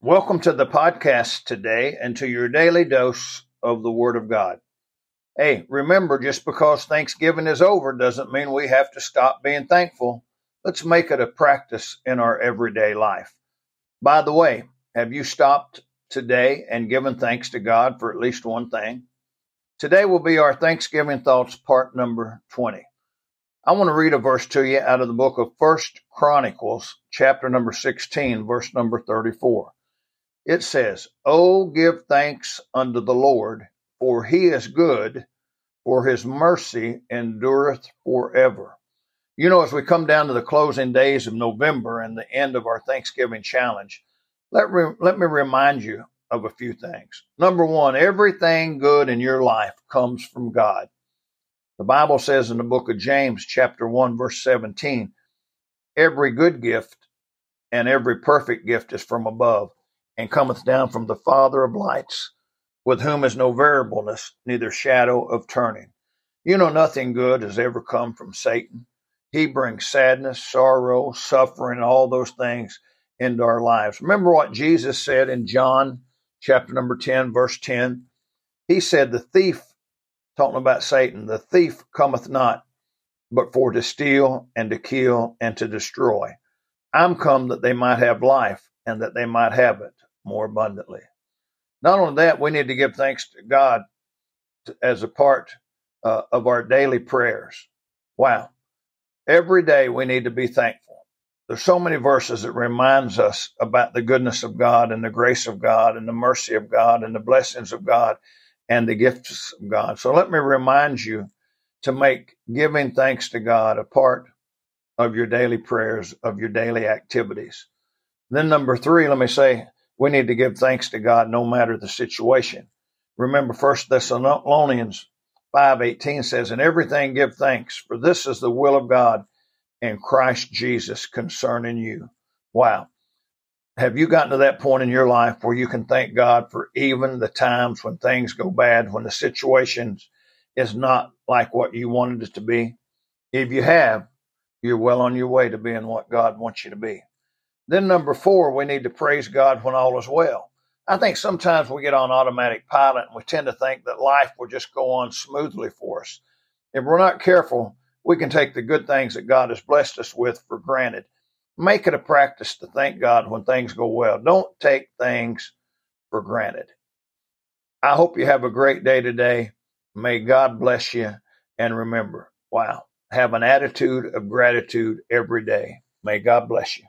Welcome to the podcast today and to your daily dose of the Word of God. Hey, remember, just because Thanksgiving is over doesn't mean we have to stop being thankful. Let's make it a practice in our everyday life. By the way, have you stopped today and given thanks to God for at least one thing? Today will be our Thanksgiving Thoughts part number 20. I want to read a verse to you out of the book of First Chronicles, chapter number 16, verse number 34. It says, Oh, give thanks unto the Lord, for he is good, for his mercy endureth forever. You know, as we come down to the closing days of November and the end of our Thanksgiving challenge, let, re- let me remind you of a few things. Number one, everything good in your life comes from God. The Bible says in the book of James, chapter 1, verse 17, every good gift and every perfect gift is from above and cometh down from the Father of lights, with whom is no variableness, neither shadow of turning. You know, nothing good has ever come from Satan. He brings sadness, sorrow, suffering, all those things into our lives. Remember what Jesus said in John chapter number 10, verse 10? He said, The thief talking about Satan, the thief cometh not but for to steal and to kill and to destroy. I'm come that they might have life and that they might have it more abundantly. Not only that, we need to give thanks to God as a part uh, of our daily prayers. Wow. Every day we need to be thankful. There's so many verses that reminds us about the goodness of God and the grace of God and the mercy of God and the blessings of God and the gifts of God. So let me remind you to make giving thanks to God a part of your daily prayers, of your daily activities. Then number three, let me say, we need to give thanks to God no matter the situation. Remember First Thessalonians 5:18 says, "In everything give thanks, for this is the will of God in Christ Jesus concerning you." Wow. Have you gotten to that point in your life where you can thank God for even the times when things go bad, when the situation is not like what you wanted it to be? If you have, you're well on your way to being what God wants you to be. Then, number four, we need to praise God when all is well. I think sometimes we get on automatic pilot and we tend to think that life will just go on smoothly for us. If we're not careful, we can take the good things that God has blessed us with for granted Make it a practice to thank God when things go well. Don't take things for granted. I hope you have a great day today. May God bless you. And remember, wow, have an attitude of gratitude every day. May God bless you.